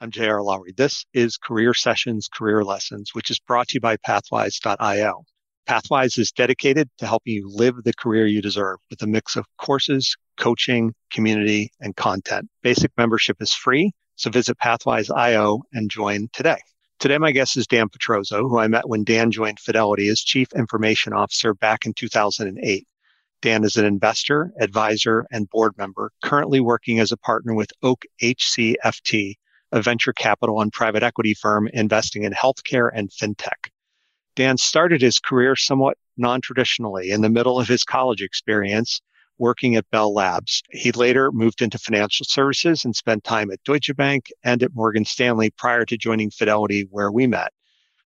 I'm J.R. Lowry. This is Career Sessions Career Lessons, which is brought to you by Pathwise.io. Pathwise is dedicated to helping you live the career you deserve with a mix of courses, coaching, community, and content. Basic membership is free, so visit Pathwise.io and join today. Today, my guest is Dan Petrozzo, who I met when Dan joined Fidelity as Chief Information Officer back in 2008. Dan is an investor, advisor, and board member, currently working as a partner with Oak HCFT, a venture capital and private equity firm investing in healthcare and fintech. Dan started his career somewhat non-traditionally in the middle of his college experience working at Bell Labs. He later moved into financial services and spent time at Deutsche Bank and at Morgan Stanley prior to joining Fidelity, where we met.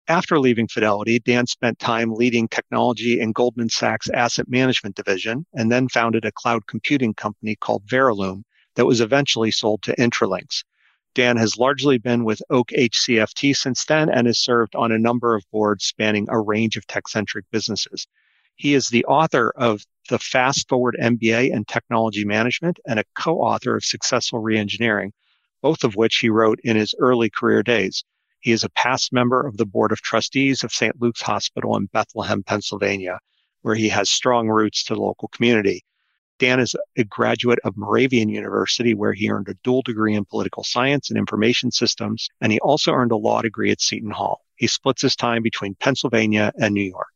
After leaving Fidelity, Dan spent time leading technology in Goldman Sachs asset management division and then founded a cloud computing company called Veraloom that was eventually sold to Intralinks. Dan has largely been with Oak HCFT since then and has served on a number of boards spanning a range of tech centric businesses. He is the author of the Fast Forward MBA and Technology Management and a co author of Successful Reengineering, both of which he wrote in his early career days. He is a past member of the Board of Trustees of St. Luke's Hospital in Bethlehem, Pennsylvania, where he has strong roots to the local community. Dan is a graduate of Moravian University, where he earned a dual degree in political science and information systems, and he also earned a law degree at Seton Hall. He splits his time between Pennsylvania and New York.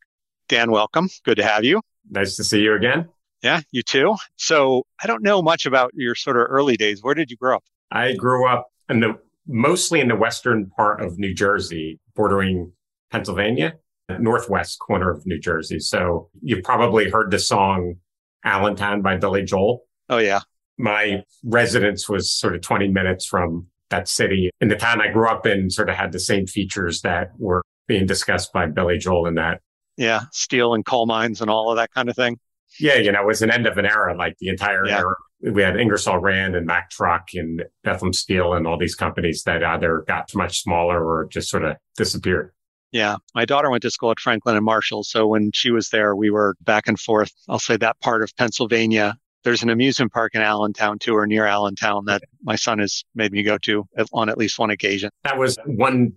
Dan, welcome. Good to have you. Nice to see you again. Yeah, you too. So I don't know much about your sort of early days. Where did you grow up? I grew up in the mostly in the western part of New Jersey, bordering Pennsylvania, northwest corner of New Jersey. So you've probably heard the song Allentown by Billy Joel. Oh, yeah. My residence was sort of 20 minutes from that city. And the town I grew up in sort of had the same features that were being discussed by Billy Joel in that. Yeah. Steel and coal mines and all of that kind of thing. Yeah. You know, it was an end of an era, like the entire yeah. era. We had Ingersoll Rand and Mack Truck and Bethlehem Steel and all these companies that either got much smaller or just sort of disappeared. Yeah. My daughter went to school at Franklin and Marshall. So when she was there, we were back and forth. I'll say that part of Pennsylvania. There's an amusement park in Allentown too, or near Allentown that my son has made me go to on at least one occasion. That was one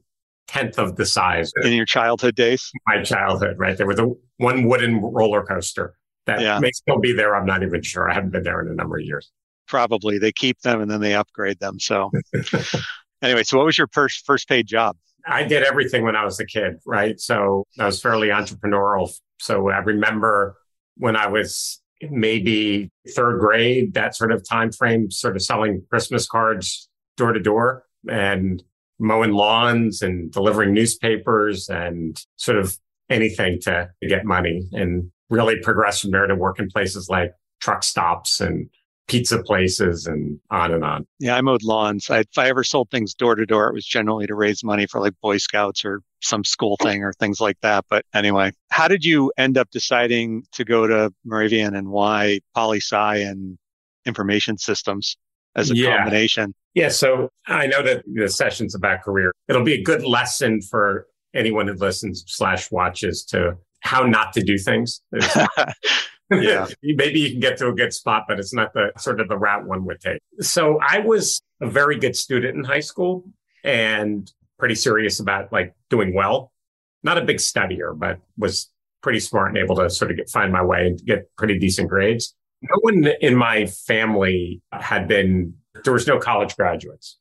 tenth of the size in your childhood days. My childhood, right? There was a one wooden roller coaster that yeah. may still be there. I'm not even sure. I haven't been there in a number of years. Probably they keep them and then they upgrade them. So anyway, so what was your first first paid job? I did everything when I was a kid, right? So I was fairly entrepreneurial. So I remember when I was maybe third grade, that sort of time frame, sort of selling Christmas cards door to door and mowing lawns and delivering newspapers and sort of anything to, get money and really progressed from there to work in places like truck stops and pizza places and on and on. Yeah, I mowed lawns. I, if I ever sold things door to door, it was generally to raise money for like Boy Scouts or some school thing or things like that. But anyway, how did you end up deciding to go to Moravian and why poli sci and information systems as a yeah. combination? Yeah, so I know that the session's about career. It'll be a good lesson for anyone who listens slash watches to how not to do things. yeah. Maybe you can get to a good spot, but it's not the sort of the route one would take. So I was a very good student in high school and pretty serious about like doing well. Not a big studier, but was pretty smart and able to sort of get, find my way and get pretty decent grades. No one in my family had been, there was no college graduates.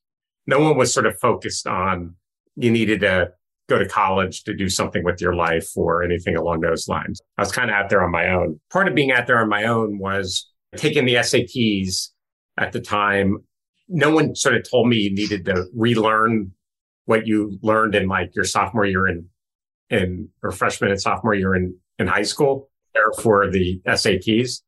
No one was sort of focused on you needed to go to college to do something with your life or anything along those lines. I was kind of out there on my own. Part of being out there on my own was taking the SATs at the time. No one sort of told me you needed to relearn what you learned in like your sophomore year in, in or freshman and sophomore year in, in high school for the SATs,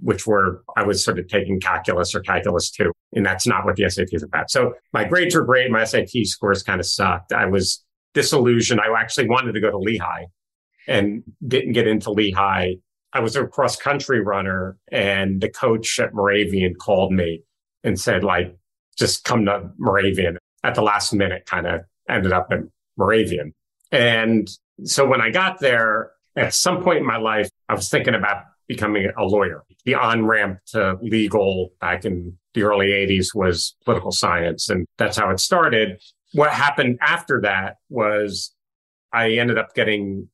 which were, I was sort of taking calculus or calculus two. And that's not what the SAT is about. So my grades were great. My SAT scores kind of sucked. I was disillusioned. I actually wanted to go to Lehigh and didn't get into Lehigh. I was a cross country runner and the coach at Moravian called me and said, like, just come to Moravian at the last minute, kind of ended up at Moravian. And so when I got there, at some point in my life, I was thinking about becoming a lawyer. The on ramp to legal back in the early 80s was political science. And that's how it started. What happened after that was I ended up getting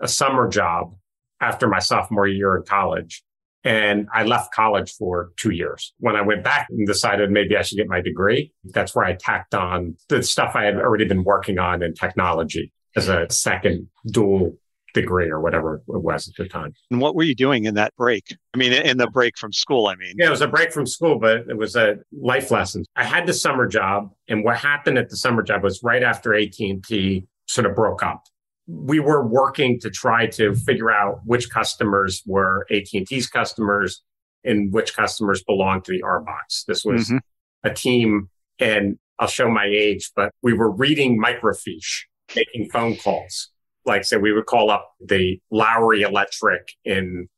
a summer job after my sophomore year in college. And I left college for two years. When I went back and decided maybe I should get my degree, that's where I tacked on the stuff I had already been working on in technology as a second dual degree or whatever it was at the time. And what were you doing in that break? I mean, in the break from school, I mean. Yeah, it was a break from school, but it was a life lesson. I had the summer job and what happened at the summer job was right after AT&T sort of broke up we were working to try to figure out which customers were AT&T's customers and which customers belonged to the RBOCs. This was mm-hmm. a team and I'll show my age, but we were reading microfiche, making phone calls. Like say we would call up the Lowry Electric in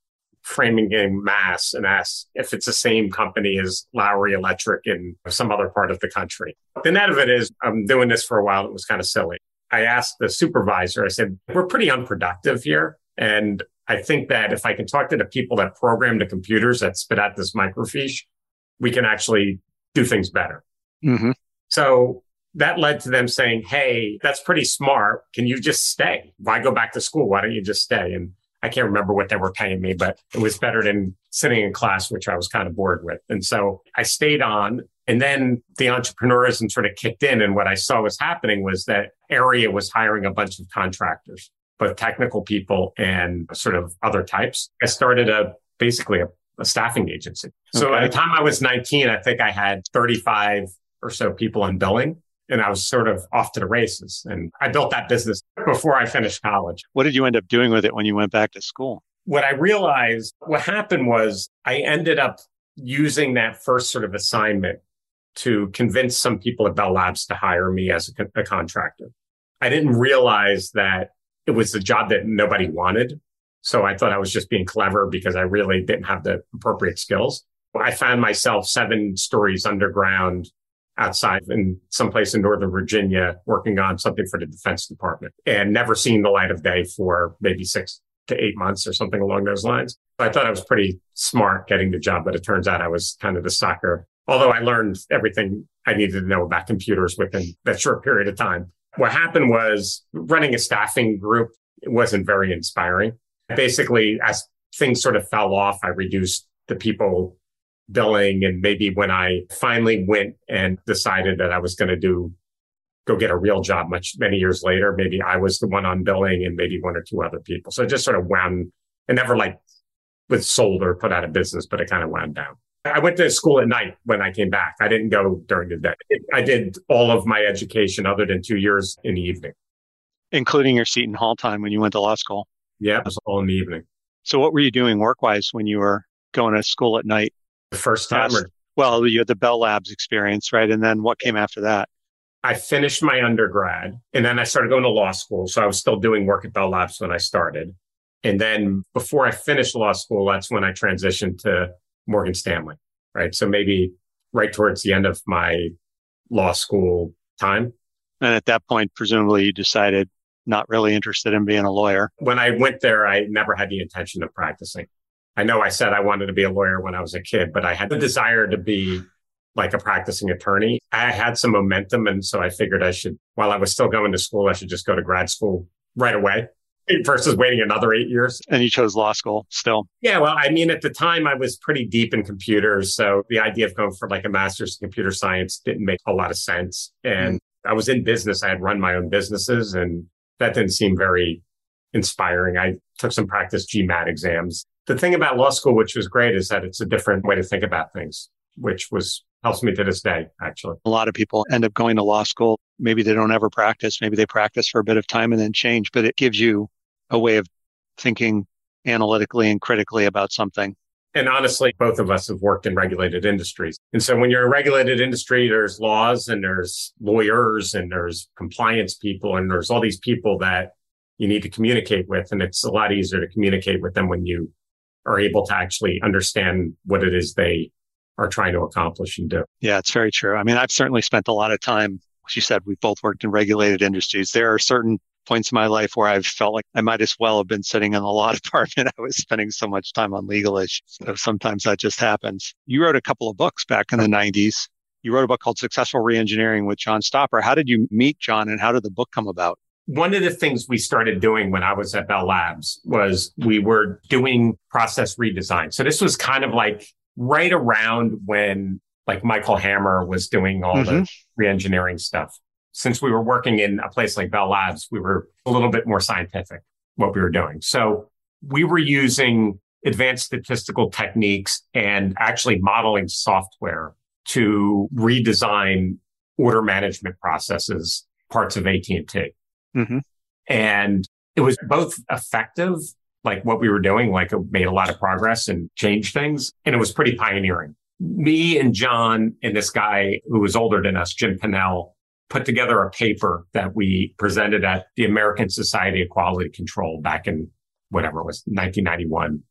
Framingham, Mass and ask if it's the same company as Lowry Electric in some other part of the country. The net of it is I'm doing this for a while. It was kind of silly. I asked the supervisor, I said, we're pretty unproductive here. And I think that if I can talk to the people that program the computers that spit out this microfiche, we can actually do things better. Mm-hmm. So that led to them saying, Hey, that's pretty smart. Can you just stay? Why go back to school? Why don't you just stay? And I can't remember what they were paying me, but it was better than sitting in class, which I was kind of bored with. And so I stayed on and then the entrepreneurism sort of kicked in. And what I saw was happening was that area was hiring a bunch of contractors, both technical people and sort of other types. I started a basically a, a staffing agency. So okay. at the time I was 19, I think I had 35 or so people in billing and I was sort of off to the races. And I built that business before I finished college. What did you end up doing with it when you went back to school? What I realized, what happened was I ended up using that first sort of assignment to convince some people at Bell Labs to hire me as a, a contractor. I didn't realize that it was a job that nobody wanted. So I thought I was just being clever because I really didn't have the appropriate skills. I found myself seven stories underground outside in someplace in Northern Virginia working on something for the Defense Department and never seen the light of day for maybe six to eight months or something along those lines. I thought I was pretty smart getting the job, but it turns out I was kind of the sucker although I learned everything I needed to know about computers within that short period of time. What happened was running a staffing group wasn't very inspiring. Basically, as things sort of fell off, I reduced the people billing. And maybe when I finally went and decided that I was going to do, go get a real job much, many years later, maybe I was the one on billing and maybe one or two other people. So it just sort of wound, and never like was sold or put out of business, but it kind of wound down. I went to school at night when I came back. I didn't go during the day. I did all of my education other than two years in the evening. Including your Seton Hall time when you went to law school? Yeah, it was all in the evening. So what were you doing work wise when you were going to school at night? The first time? Or- well, you had the Bell Labs experience, right? And then what came after that? I finished my undergrad and then I started going to law school. So I was still doing work at Bell Labs when I started. And then before I finished law school, that's when I transitioned to Morgan Stanley, right? So maybe right towards the end of my law school time. And at that point, presumably you decided not really interested in being a lawyer. When I went there, I never had the intention of practicing. I know I said I wanted to be a lawyer when I was a kid, but I had the desire to be like a practicing attorney. I had some momentum. And so I figured I should, while I was still going to school, I should just go to grad school right away versus waiting another eight years. And you chose law school still? Yeah. Well, I mean, at the time I was pretty deep in computers. So the idea of going for like a master's in computer science didn't make a lot of sense. And mm I was in business. I had run my own businesses and that didn't seem very inspiring. I took some practice GMAT exams. The thing about law school, which was great, is that it's a different way to think about things. which was helps me to this day, actually. A lot of people end up going to law school. Maybe they don't ever practice. Maybe they practice for a bit of time and then change, but it gives you a way of thinking analytically and critically about something. And honestly, both of us have worked in regulated industries. And so when you're in a regulated industry, there's laws and there's lawyers and there's compliance people and there's all these people that you need to communicate with. And it's a lot easier to communicate with them when you are able to actually understand what it is they are trying to accomplish and do. Yeah, it's very true. I mean, I've certainly spent a lot of time, as you said, we've both worked in regulated industries. There are certain points in my life where I've felt like I might as well have been sitting in the law department. I was spending so much time on legal issues. So sometimes that just happens. You wrote a couple of books back in the 90s. You wrote a book called Successful Reengineering with John Stepper. How did you meet John and how did the book come about? One of the things we started doing when I was at Bell Labs was we were doing process redesign. So this was kind of like right around when like Michael Hammer was doing all mm-hmm. the reengineering stuff. Since we were working in a place like Bell Labs, we were a little bit more scientific what we were doing. So we were using advanced statistical techniques and actually modeling software to redesign order management processes, parts of AT&T. Mm-hmm. And it was both effective, like what we were doing, like it made a lot of progress and changed things. And it was pretty pioneering. Me and John and this guy who was older than us, Jim Pinnell, put together a paper that we presented at the American Society of Quality Control back in whatever it was, 1991,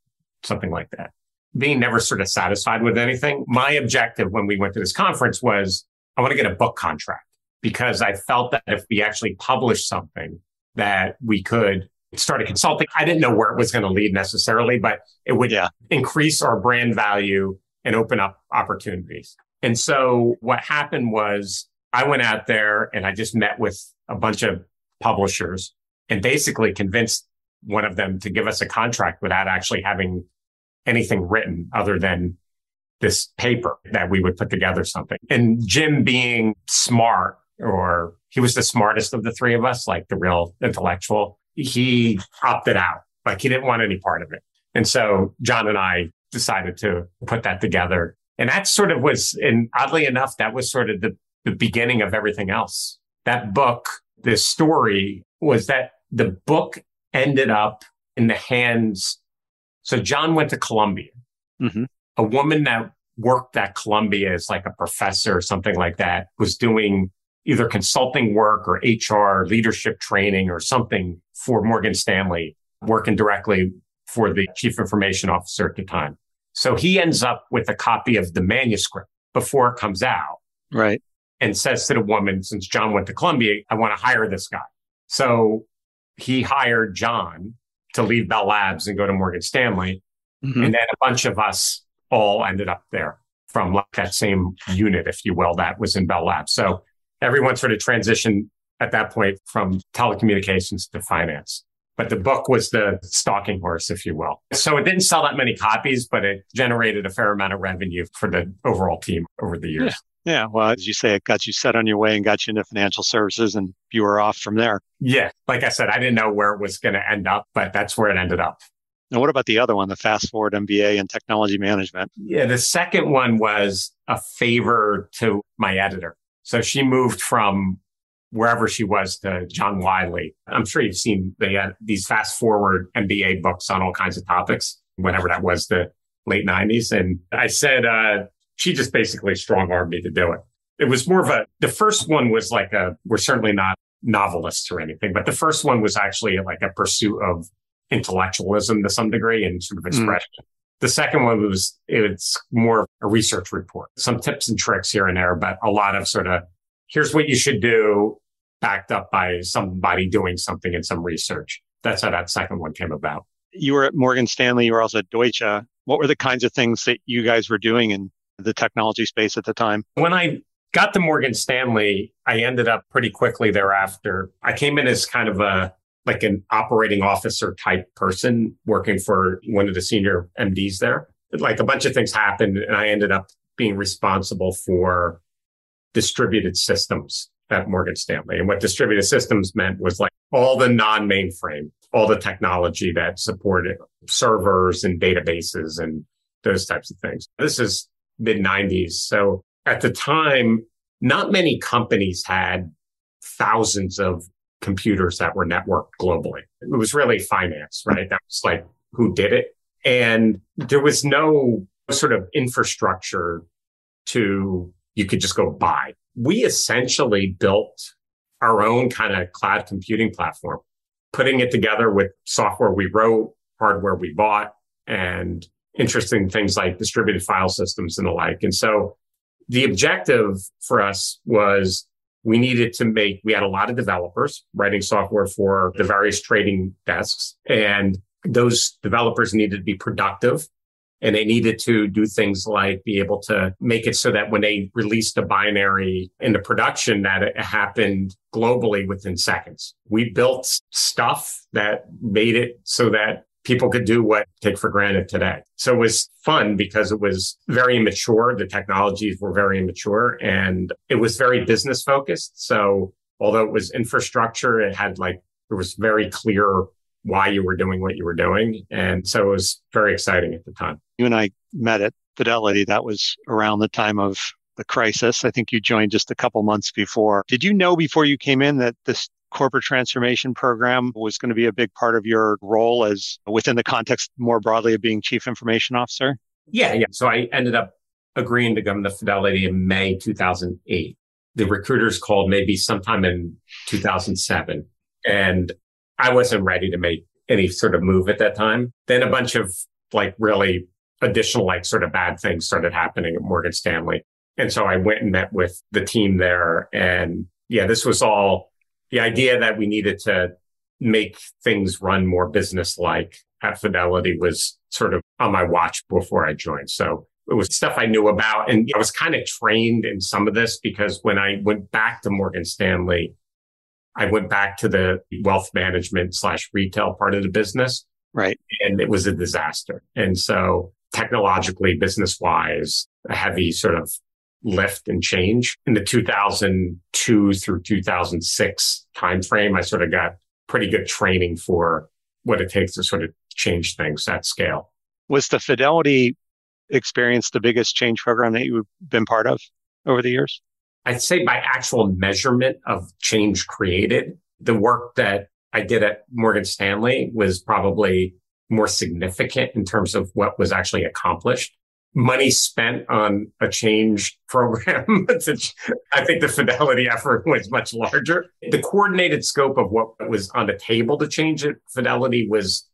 something like that. Being never sort of satisfied with anything, my objective when we went to this conference was I want to get a book contract because I felt that if we actually published something that we could start a consulting. I didn't know where it was going to lead necessarily, but it would yeah. increase our brand value and open up opportunities. And so what happened was I went out there and I just met with a bunch of publishers and basically convinced one of them to give us a contract without actually having anything written other than this paper that we would put together something. And Jim being smart or he was the smartest of the three of us, like the real intellectual. He opted out. Like he didn't want any part of it. And so John and I decided to put that together. And that sort of was, and oddly enough, that was sort of the, the beginning of everything else. That book, this story was that the book ended up in the hands. So John went to Columbia. Mm-hmm. A woman that worked at Columbia as like a professor or something like that was doing either consulting work or HR leadership training or something for Morgan Stanley, working directly for the chief information officer at the time. So he ends up with a copy of the manuscript before it comes out. Right. And says to the woman, since John went to Columbia, I want to hire this guy. So he hired John to leave Bell Labs and go to Morgan Stanley. Mm-hmm. And then a bunch of us all ended up there from like that same unit, if you will, that was in Bell Labs. So everyone sort of transitioned at that point from telecommunications to finance. But the book was the stalking horse, if you will. So it didn't sell that many copies, but it generated a fair amount of revenue for the overall team over the years. Yeah. yeah. Well, as you say, it got you set on your way and got you into financial services and you were off from there. Yeah. Like I said, I didn't know where it was going to end up, but that's where it ended up. And what about the other one, the fast forward MBA in technology management? Yeah. The second one was a favor to my editor. So she moved from wherever she was to John Wiley. I'm sure you've seen they had these fast forward MBA books on all kinds of topics, whenever that was the late 90s. And I said, uh, she just basically strong armed me to do it. It was more of a, the first one was like a, we're certainly not novelists or anything, but the first one was actually like a pursuit of intellectualism to some degree and sort of mm. expression. Mm. The second one was, it's more of a research report, some tips and tricks here and there, but a lot of sort of, here's what you should do backed up by somebody doing something in some research. That's how that second one came about. You were at Morgan Stanley. You were also at Deutsche. What were the kinds of things that you guys were doing in the technology space at the time? When I got to Morgan Stanley, I ended up pretty quickly thereafter. I came in as kind of a like an operating officer type person working for one of the senior MDs there. Like a bunch of things happened and I ended up being responsible for distributed systems at Morgan Stanley. And what distributed systems meant was like all the non mainframe, all the technology that supported servers and databases and those types of things. This is mid 90s. So at the time, not many companies had thousands of computers that were networked globally. It was really finance, right? That was like who did it. And there was no sort of infrastructure to you could just go buy. We essentially built our own kind of cloud computing platform, putting it together with software we wrote, hardware we bought, and interesting things like distributed file systems and the like. And so the objective for us was we needed to make, we had a lot of developers writing software for the various trading desks and those developers needed to be productive and they needed to do things like be able to make it so that when they released a binary into production that it happened globally within seconds. We built stuff that made it so that people could do what take for granted today. So it was fun because it was very immature. The technologies were very immature and it was very business focused. So although it was infrastructure, it had like, it was very clear why you were doing what you were doing. And so it was very exciting at the time. You and I met at Fidelity. That was around the time of the crisis. I think you joined just a couple months before. Did you know before you came in that this corporate transformation program was going to be a big part of your role as within the context more broadly of being chief information officer? Yeah, yeah. So I ended up agreeing to come to Fidelity in May 2008. The recruiters called maybe sometime in 2007 and I wasn't ready to make any sort of move at that time. Then a bunch of like really additional like sort of bad things started happening at Morgan Stanley. And so I went and met with the team there and yeah, this was all the idea that we needed to make things run more business like at Fidelity was sort of on my watch before I joined. So it was stuff I knew about. And I was kind of trained in some of this because when I went back to Morgan Stanley, I went back to the wealth management slash retail part of the business. Right. And it was a disaster. And so technologically, business wise, a heavy sort of lift and change in the 2002 through 2006 timeframe. I sort of got pretty good training for what it takes to sort of change things at scale. Was the Fidelity experience the biggest change program that you've been part of over the years? I'd say by actual measurement of change created, the work that I did at Morgan Stanley was probably more significant in terms of what was actually accomplished money spent on a change program. I think the fidelity effort was much larger. The coordinated scope of what was on the table to change it, fidelity was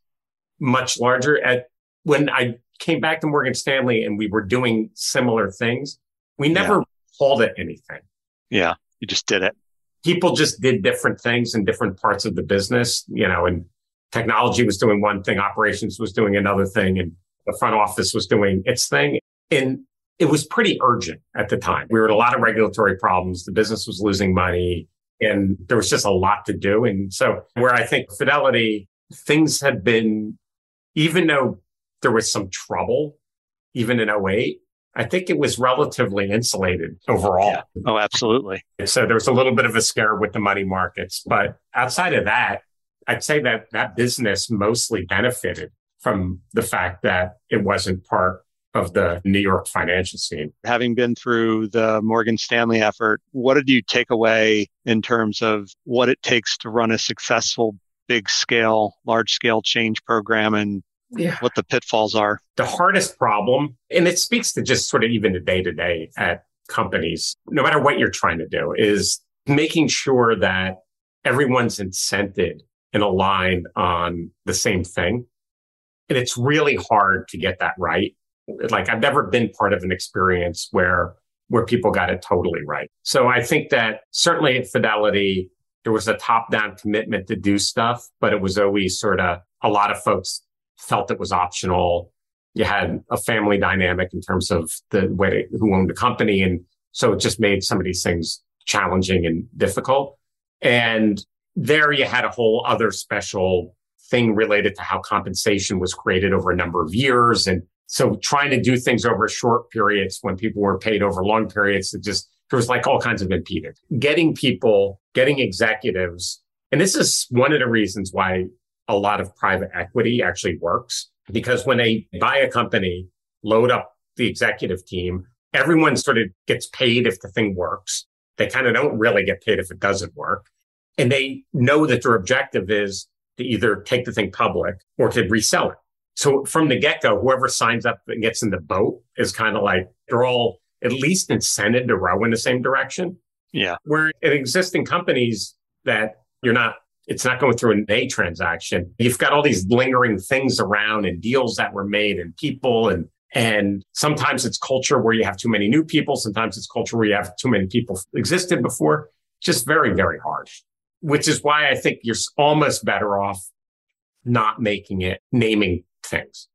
much larger. At when I came back to Morgan Stanley and we were doing similar things, we never yeah. called it anything. Yeah, you just did it. People just did different things in different parts of the business, you know, and technology was doing one thing, operations was doing another thing, and the front office was doing its thing. And it was pretty urgent at the time. We were in a lot of regulatory problems. The business was losing money and there was just a lot to do. And so where I think Fidelity, things had been, even though there was some trouble, even in 08, I think it was relatively insulated overall. Yeah. Oh, absolutely. So there was a little bit of a scare with the money markets. But outside of that, I'd say that that business mostly benefited from the fact that it wasn't part of the New York financial scene. Having been through the Morgan Stanley effort, what did you take away in terms of what it takes to run a successful big scale, large scale change program and yeah. what the pitfalls are? The hardest problem, and it speaks to just sort of even the day to day at companies, no matter what you're trying to do, is making sure that everyone's incented and aligned on the same thing. And it's really hard to get that right. Like I've never been part of an experience where where people got it totally right. So I think that certainly at Fidelity, there was a top down commitment to do stuff, but it was always sort of a lot of folks felt it was optional. You had a family dynamic in terms of the way who owned the company. And so it just made some of these things challenging and difficult. And there you had a whole other special thing related to how compensation was created over a number of years. And so trying to do things over short periods when people were paid over long periods, it just, there was like all kinds of impeded. Getting people, getting executives. And this is one of the reasons why a lot of private equity actually works because when they buy a company, load up the executive team, everyone sort of gets paid if the thing works. They kind of don't really get paid if it doesn't work. And they know that their objective is to either take the thing public or to resell it. So from the get go, whoever signs up and gets in the boat is kind of like they're all at least incented to row in the same direction. Yeah. Where in existing companies that you're not, it's not going through an A transaction. You've got all these lingering things around and deals that were made and people and and sometimes it's culture where you have too many new people. Sometimes it's culture where you have too many people existed before. Just very, very hard, which is why I think you're almost better off not making it naming things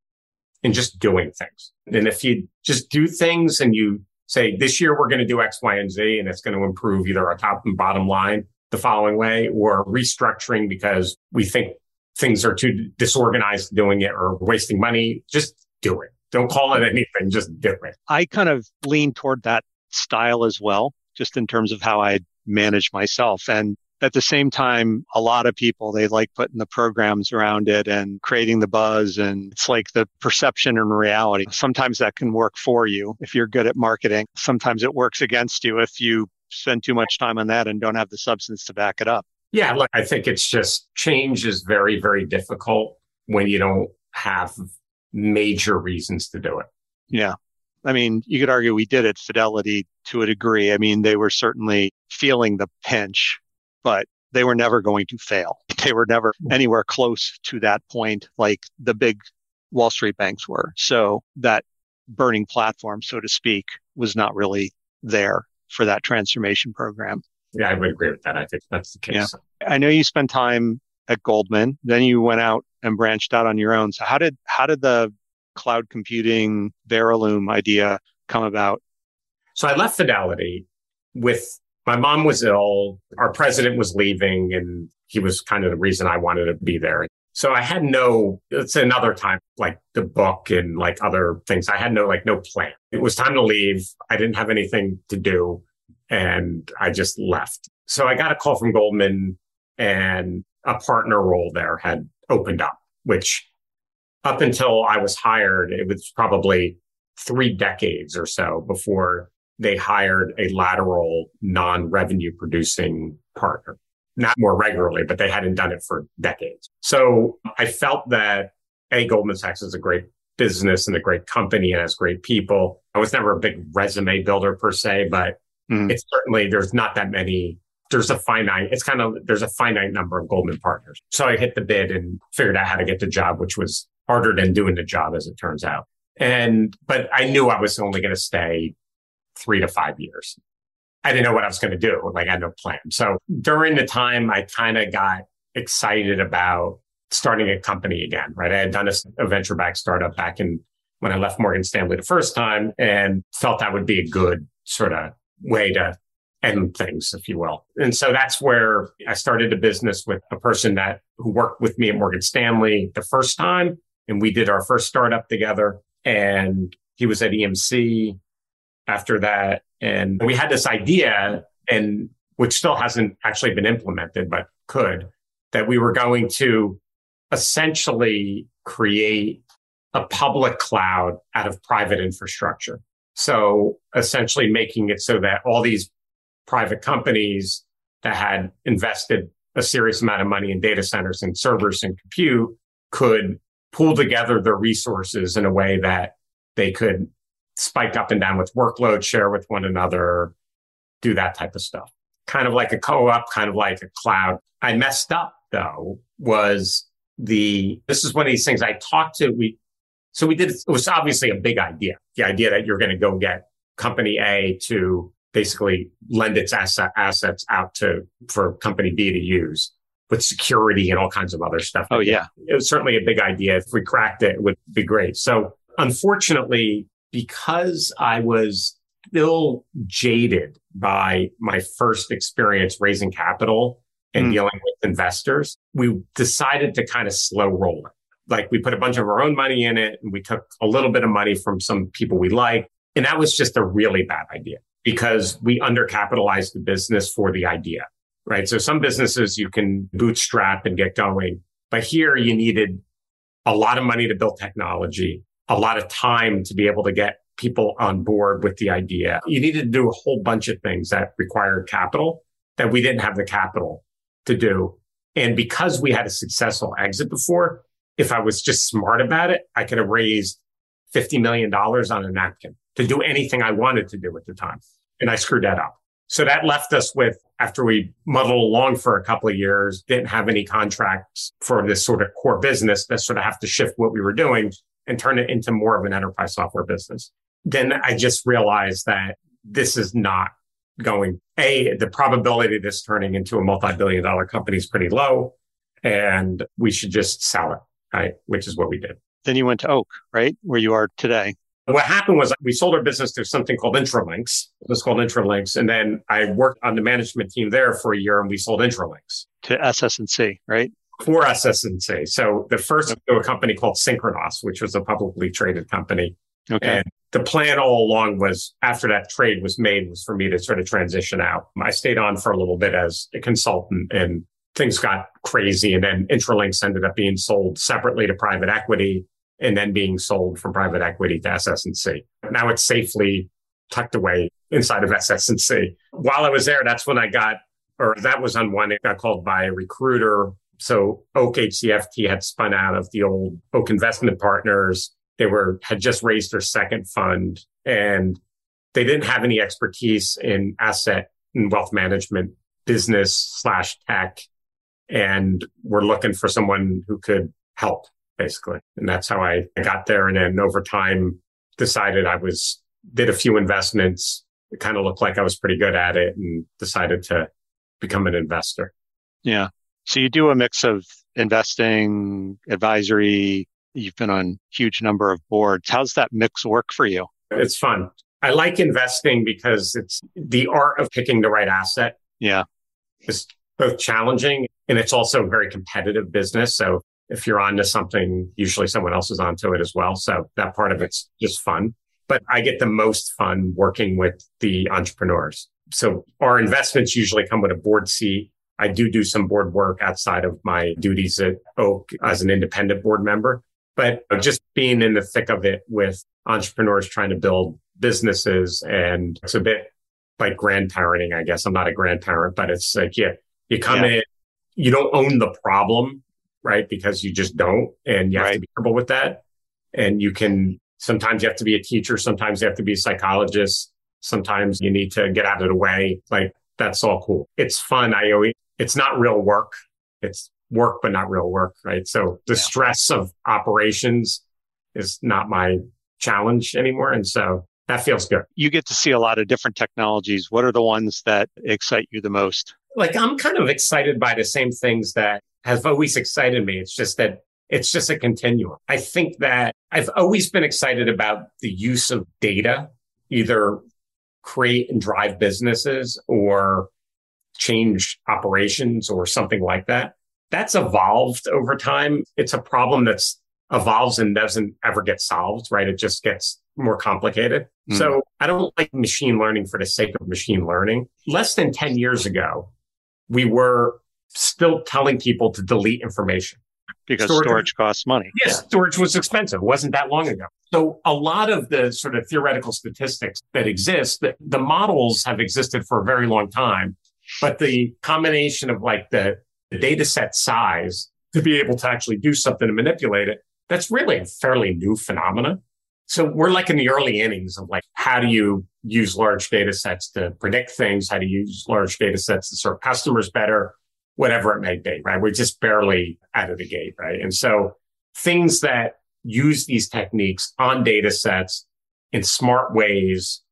and just doing things. And if you just do things and you say, this year we're going to do X, Y, and Z, and it's going to improve either our top and bottom line the following way or restructuring because we think things are too disorganized doing it or wasting money, just do it. Don't call it anything, just do it. I kind of lean toward that style as well, just in terms of how I manage myself. And at the same time, a lot of people, they like putting the programs around it and creating the buzz. And it's like the perception and reality. Sometimes that can work for you if you're good at marketing. Sometimes it works against you if you spend too much time on that and don't have the substance to back it up. Yeah, look, I think it's just change is very, very difficult when you don't have major reasons to do it. Yeah. I mean, you could argue we did it Fidelity to a degree. I mean, they were certainly feeling the pinch, but they were never going to fail. They were never hmm. anywhere close to that point like the big Wall Street banks were. So that burning platform, so to speak, was not really there for that transformation program. Yeah, I would agree with that. I think that's the case. Yeah. I know you spent time at Goldman, then you went out and branched out on your own. So how did how did the cloud computing Veraloom idea come about? So I left Fidelity with my mom was ill, our president was leaving, and he was kind of the reason I wanted to be there. So I had no, it's another time, like the book and like other things. I had no, like no plan. It was time to leave. I didn't have anything to do and I just left. So I got a call from Goldman and a partner role there had opened up, which up until I was hired, it was probably three decades or so before they hired a lateral non-revenue producing partner. Not more regularly, but they hadn't done it for decades. So I felt that A, Goldman Sachs is a great business and a great company and has great people. I was never a big resume builder per se, but mm. it's certainly, there's not that many there's a finite, it's kind of, there's a finite number of Goldman partners. So I hit the bid and figured out how to get the job, which was harder than doing the job as it turns out. And, but I knew I was only going to stay three to five years. I didn't know what I was going to do. Like I had no plan. So during the time, I kind of got excited about starting a company again, right? I had done a, a venture back startup back in when I left Morgan Stanley the first time and felt that would be a good sort of way to end things, if you will. And so that's where I started a business with a person that who worked with me at Morgan Stanley the first time. And we did our first startup together and he was at EMC after that. And we had this idea and which still hasn't actually been implemented, but could that we were going to essentially create a public cloud out of private infrastructure. So essentially making it so that all these private companies that had invested a serious amount of money in data centers and servers and compute could pool together their resources in a way that they could spike up and down with workload, share with one another, do that type of stuff. Kind of like a co-op, kind of like a cloud. I messed up though was the, this is one of these things I talked to, we, so we did, it was obviously a big idea. The idea that you're going to go get company A to basically lend its asset, assets out to for company B to use with security and all kinds of other stuff. Oh yeah. It was certainly a big idea. If we cracked it, it would be great. So unfortunately, because I was still jaded by my first experience raising capital and mm. dealing with investors, we decided to kind of slow roll it. Like we put a bunch of our own money in it and we took a little bit of money from some people we like. And that was just a really bad idea because we undercapitalized the business for the idea, right? So some businesses you can bootstrap and get going, but here you needed a lot of money to build technology, a lot of time to be able to get people on board with the idea. You needed to do a whole bunch of things that required capital that we didn't have the capital to do. And because we had a successful exit before, if I was just smart about it, I could have raised $50 million on a napkin to do anything I wanted to do at the time. And I screwed that up. So that left us with, after we muddled along for a couple of years, didn't have any contracts for this sort of core business that sort of have to shift what we were doing and turn it into more of an enterprise software business. Then I just realized that this is not going, A, the probability of this turning into a multi-billion dollar company is pretty low and we should just sell it, right? Which is what we did. Then you went to Oak, right? Where you are today. What happened was we sold our business to something called Intralinks. It was called Intralinks. And then I worked on the management team there for a year and we sold Intralinks. To SS&C, right? For SS&C. So the first to a company called Synchronoss, which was a publicly traded company. Okay. And the plan all along was after that trade was made was for me to sort of transition out. I stayed on for a little bit as a consultant and things got crazy. And then Intralinks ended up being sold separately to private equity and then being sold from private equity to SS&C. Now it's safely tucked away inside of SS&C. While I was there, that's when I got, or that was on one, it got called by a recruiter. So Oak HCFT had spun out of the old Oak Investment Partners. They were, had just raised their second fund and they didn't have any expertise in asset and wealth management business slash tech. And we're looking for someone who could help basically. And that's how I got there. And then over time decided I was, did a few investments. It kind of looked like I was pretty good at it and decided to become an investor. Yeah. So you do a mix of investing, advisory. You've been on huge number of boards. How's that mix work for you? It's fun. I like investing because it's the art of picking the right asset. Yeah. It's both challenging and it's also a very competitive business. So if you're onto something, usually someone else is onto it as well. So that part of it's just fun. But I get the most fun working with the entrepreneurs. So our investments usually come with a board seat. I do do some board work outside of my duties at Oak as an independent board member, but just being in the thick of it with entrepreneurs trying to build businesses. And it's a bit like grandparenting, I guess. I'm not a grandparent, but it's like, yeah, you come yeah. in, you don't own the problem right? Because you just don't. And you have right. to be careful with that. And you can, sometimes you have to be a teacher. Sometimes you have to be a psychologist. Sometimes you need to get out of the way. Like that's all cool. It's fun. I always, it's not real work. It's work, but not real work. Right. So the yeah. stress of operations is not my challenge anymore. And so that feels good. You get to see a lot of different technologies. What are the ones that excite you the most? Like I'm kind of excited by the same things that have always excited me. It's just that it's just a continuum. I think that I've always been excited about the use of data, either create and drive businesses or change operations or something like that. That's evolved over time. It's a problem that's evolves and doesn't ever get solved, right? It just gets more complicated. Mm. So I don't like machine learning for the sake of machine learning. Less than 10 years ago, we were still telling people to delete information. Because storage, storage costs money. Yes, yeah. storage was expensive. It wasn't that long ago. So a lot of the sort of theoretical statistics that exist, the, the models have existed for a very long time, but the combination of like the, the data set size to be able to actually do something and manipulate it, that's really a fairly new phenomenon. So we're like in the early innings of like, how do you use large data sets to predict things? How do you use large data sets to serve customers better? whatever it may be, right? We're just barely out of the gate, right? And so things that use these techniques on data sets in smart ways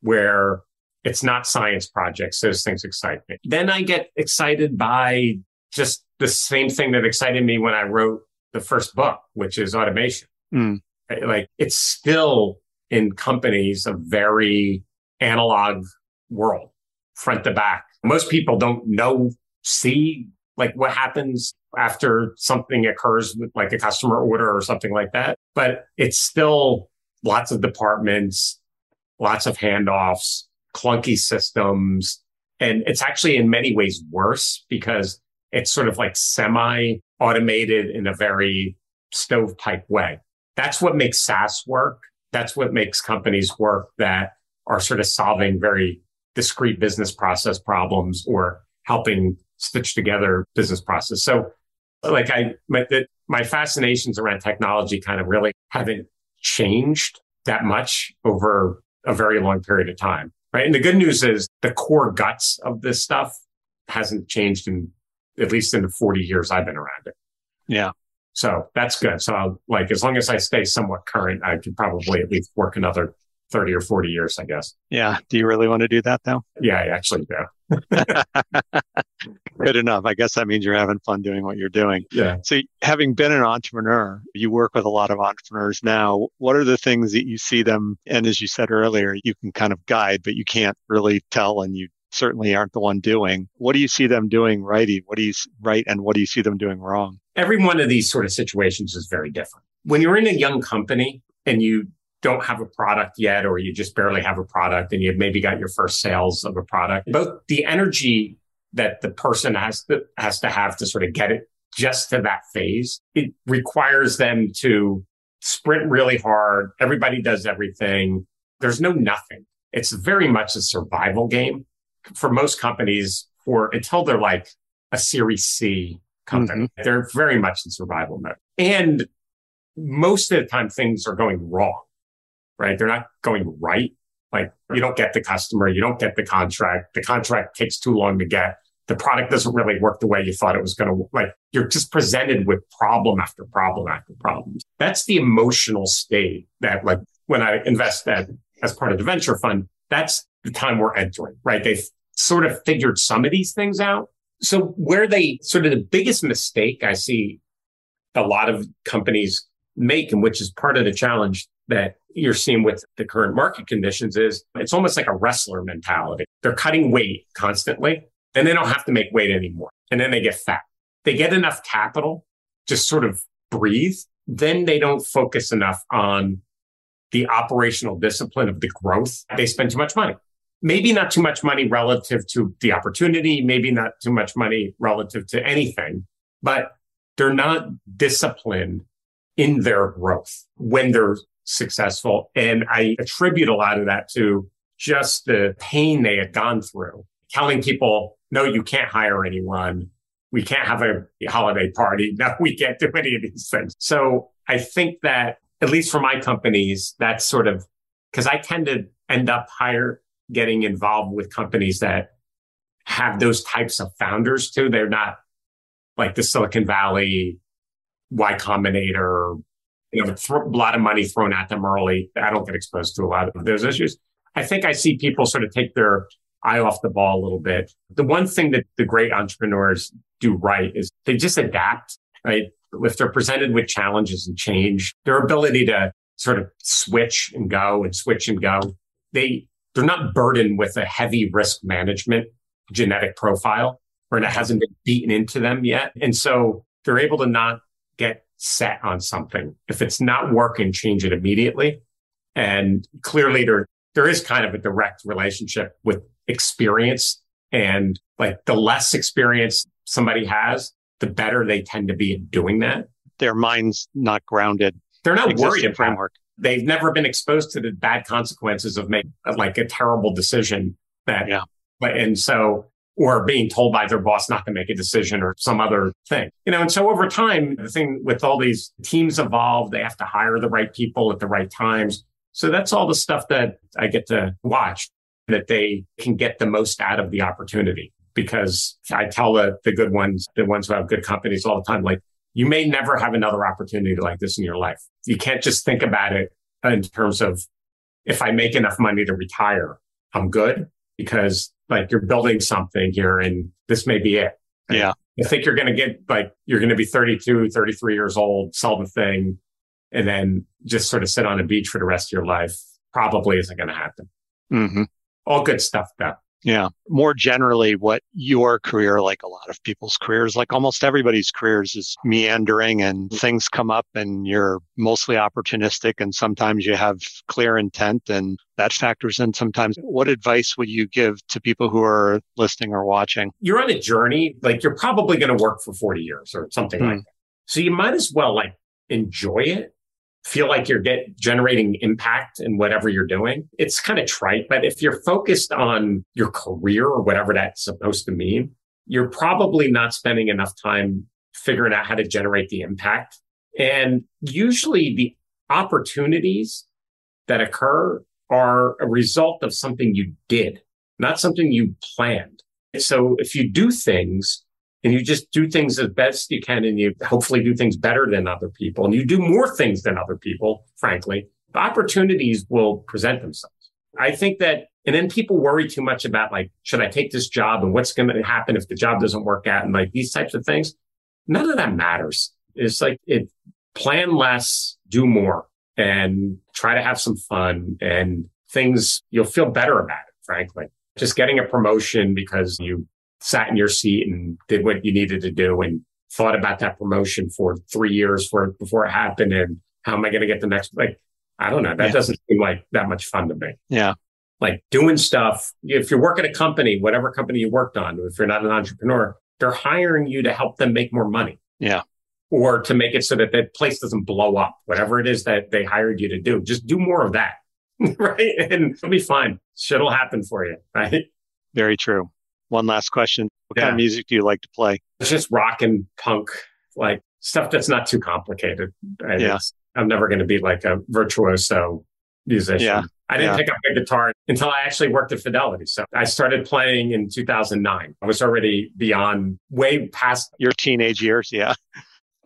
where it's not science projects, those things excite me. Then I get excited by just the same thing that excited me when I wrote the first book, which is automation. Mm. Like it's still in companies a very analog world, front to back. Most people don't know see like what happens after something occurs with like a customer order or something like that. But it's still lots of departments, lots of handoffs, clunky systems. And it's actually in many ways worse because it's sort of like semi automated in a very stovepipe way. That's what makes SaaS work. That's what makes companies work that are sort of solving very discrete business process problems or helping stitch together business process. So like I, my, the, my fascinations around technology kind of really haven't changed that much over a very long period of time. Right. And the good news is the core guts of this stuff hasn't changed in at least in the 40 years I've been around it. Yeah. So that's good. So I'll, like, as long as I stay somewhat current, I could probably at least work another 30 or 40 years, I guess. Yeah. Do you really want to do that though? Yeah, I actually do. Good enough. I guess that means you're having fun doing what you're doing. Yeah. So having been an entrepreneur, you work with a lot of entrepreneurs now. What are the things that you see them? And as you said earlier, you can kind of guide, but you can't really tell and you certainly aren't the one doing. What do you see them doing right? What do you right? And what do you see them doing wrong? Every one of these sort of situations is very different. When you're in a young company and you don't have a product yet, or you just barely have a product and you've maybe got your first sales of a product, both the energy that the person has to, has to have to sort of get it just to that phase, it requires them to sprint really hard. Everybody does everything. There's no nothing. It's very much a survival game for most companies for until they're like a series C company. Mm-hmm. They're very much in survival mode. And most of the time things are going wrong right? They're not going right. Like you don't get the customer, you don't get the contract. The contract takes too long to get. The product doesn't really work the way you thought it was going to. Like you're just presented with problem after problem after problem. That's the emotional state that, like, when I invest that as part of the venture fund, that's the time we're entering, right? They've sort of figured some of these things out. So where they sort of the biggest mistake I see a lot of companies make, and which is part of the challenge that you're seeing with the current market conditions is it's almost like a wrestler mentality. They're cutting weight constantly and they don't have to make weight anymore. And then they get fat. They get enough capital to sort of breathe. Then they don't focus enough on the operational discipline of the growth. They spend too much money. Maybe not too much money relative to the opportunity. Maybe not too much money relative to anything, but they're not disciplined in their growth when they're successful. And I attribute a lot of that to just the pain they had gone through, telling people, no, you can't hire anyone. We can't have a holiday party. No, we can't do any of these things. So I think that at least for my companies, that's sort of because I tend to end up hire getting involved with companies that have those types of founders too. They're not like the Silicon Valley Y Combinator you know, a lot of money thrown at them early. I don't get exposed to a lot of those issues. I think I see people sort of take their eye off the ball a little bit. The one thing that the great entrepreneurs do right is they just adapt, right? If they're presented with challenges and change, their ability to sort of switch and go and switch and go, they, they're not burdened with a heavy risk management genetic profile or it hasn't been beaten into them yet. And so they're able to not get set on something. If it's not working, change it immediately. And clearly there, there is kind of a direct relationship with experience and like the less experience somebody has, the better they tend to be at doing that. Their mind's not grounded. They're not worried about framework. They've never been exposed to the bad consequences of making like a terrible decision that, yeah. but, and so or being told by their boss not to make a decision or some other thing. You know, and so over time, the thing with all these teams evolve, they have to hire the right people at the right times. So that's all the stuff that I get to watch that they can get the most out of the opportunity. Because I tell the, the good ones, the ones who have good companies all the time, like you may never have another opportunity like this in your life. You can't just think about it in terms of if I make enough money to retire, I'm good because like you're building something here and this may be it. Yeah. I think you're going to get like, you're going to be 32, 33 years old, sell the thing and then just sort of sit on a beach for the rest of your life. Probably isn't going to happen. Mm-hmm. All good stuff though. Yeah. More generally, what your career, like a lot of people's careers, like almost everybody's careers, is meandering and things come up and you're mostly opportunistic and sometimes you have clear intent and that factors in sometimes. What advice would you give to people who are listening or watching? You're on a journey, like you're probably going to work for 40 years or something like hmm. that. So you might as well like enjoy it feel like you're get generating impact in whatever you're doing. It's kind of trite, but if you're focused on your career or whatever that's supposed to mean, you're probably not spending enough time figuring out how to generate the impact. And usually the opportunities that occur are a result of something you did, not something you planned. So if you do things and you just do things as best you can and you hopefully do things better than other people and you do more things than other people, frankly, the opportunities will present themselves. I think that, and then people worry too much about like, should I take this job and what's going to happen if the job doesn't work out and like these types of things. None of that matters. It's like it plan less, do more and try to have some fun and things you'll feel better about it, frankly. Just getting a promotion because you sat in your seat and did what you needed to do and thought about that promotion for three years for before it happened and how am I going to get the next like I don't know that yeah. doesn't seem like that much fun to me. Yeah. Like doing stuff if you're working a company whatever company you worked on if you're not an entrepreneur they're hiring you to help them make more money. Yeah. Or to make it so that that place doesn't blow up whatever it is that they hired you to do just do more of that. right? And it'll be fine. Shit'll happen for you, right? Very true one last question. What yeah. kind of music do you like to play? It's just rock and punk, like stuff that's not too complicated. I, yeah. I'm never going to be like a virtuoso musician. Yeah. I didn't yeah. pick up a guitar until I actually worked at Fidelity. So I started playing in 2009. I was already beyond way past your teenage years. Yeah.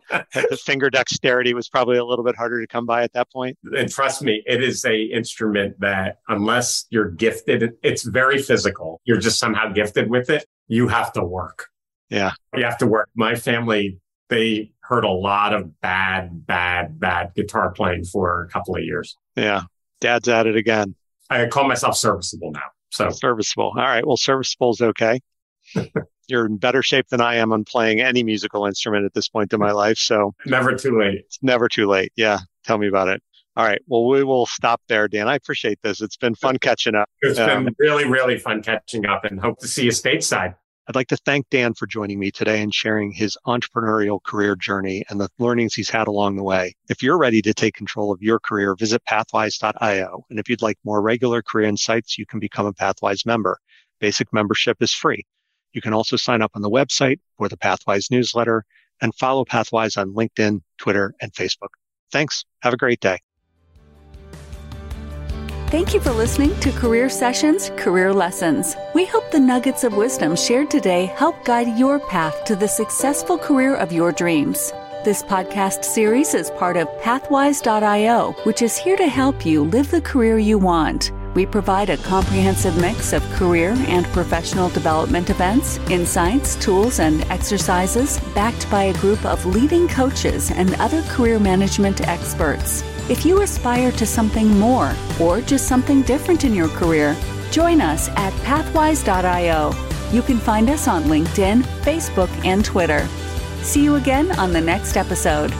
The finger dexterity was probably a little bit harder to come by at that point. And trust me, it is a instrument that unless you're gifted, it's very physical. You're just somehow gifted with it. You have to work. Yeah. You have to work. My family, they heard a lot of bad, bad, bad guitar playing for a couple of years. Yeah. Dad's at it again. I call myself serviceable now. So serviceable. All right. Well, serviceable is okay. you're in better shape than I am on playing any musical instrument at this point in my life. So never too late. It's never too late. Yeah. Tell me about it. All right. Well, we will stop there, Dan. I appreciate this. It's been fun catching up. It's um, been really, really fun catching up and hope to see you stateside. I'd like to thank Dan for joining me today and sharing his entrepreneurial career journey and the learnings he's had along the way. If you're ready to take control of your career, visit pathwise.io. And if you'd like more regular career insights, you can become a Pathwise member. Basic membership is free. You can also sign up on the website for the Pathwise newsletter and follow Pathwise on LinkedIn, Twitter, and Facebook. Thanks. Have a great day. Thank you for listening to Career Sessions, Career Lessons. We hope the nuggets of wisdom shared today help guide your path to the successful career of your dreams. This podcast series is part of Pathwise.io, which is here to help you live the career you want. We provide a comprehensive mix of career and professional development events, insights, tools, and exercises backed by a group of leading coaches and other career management experts. If you aspire to something more or just something different in your career, join us at pathwise.io. You can find us on LinkedIn, Facebook, and Twitter. See you again on the next episode.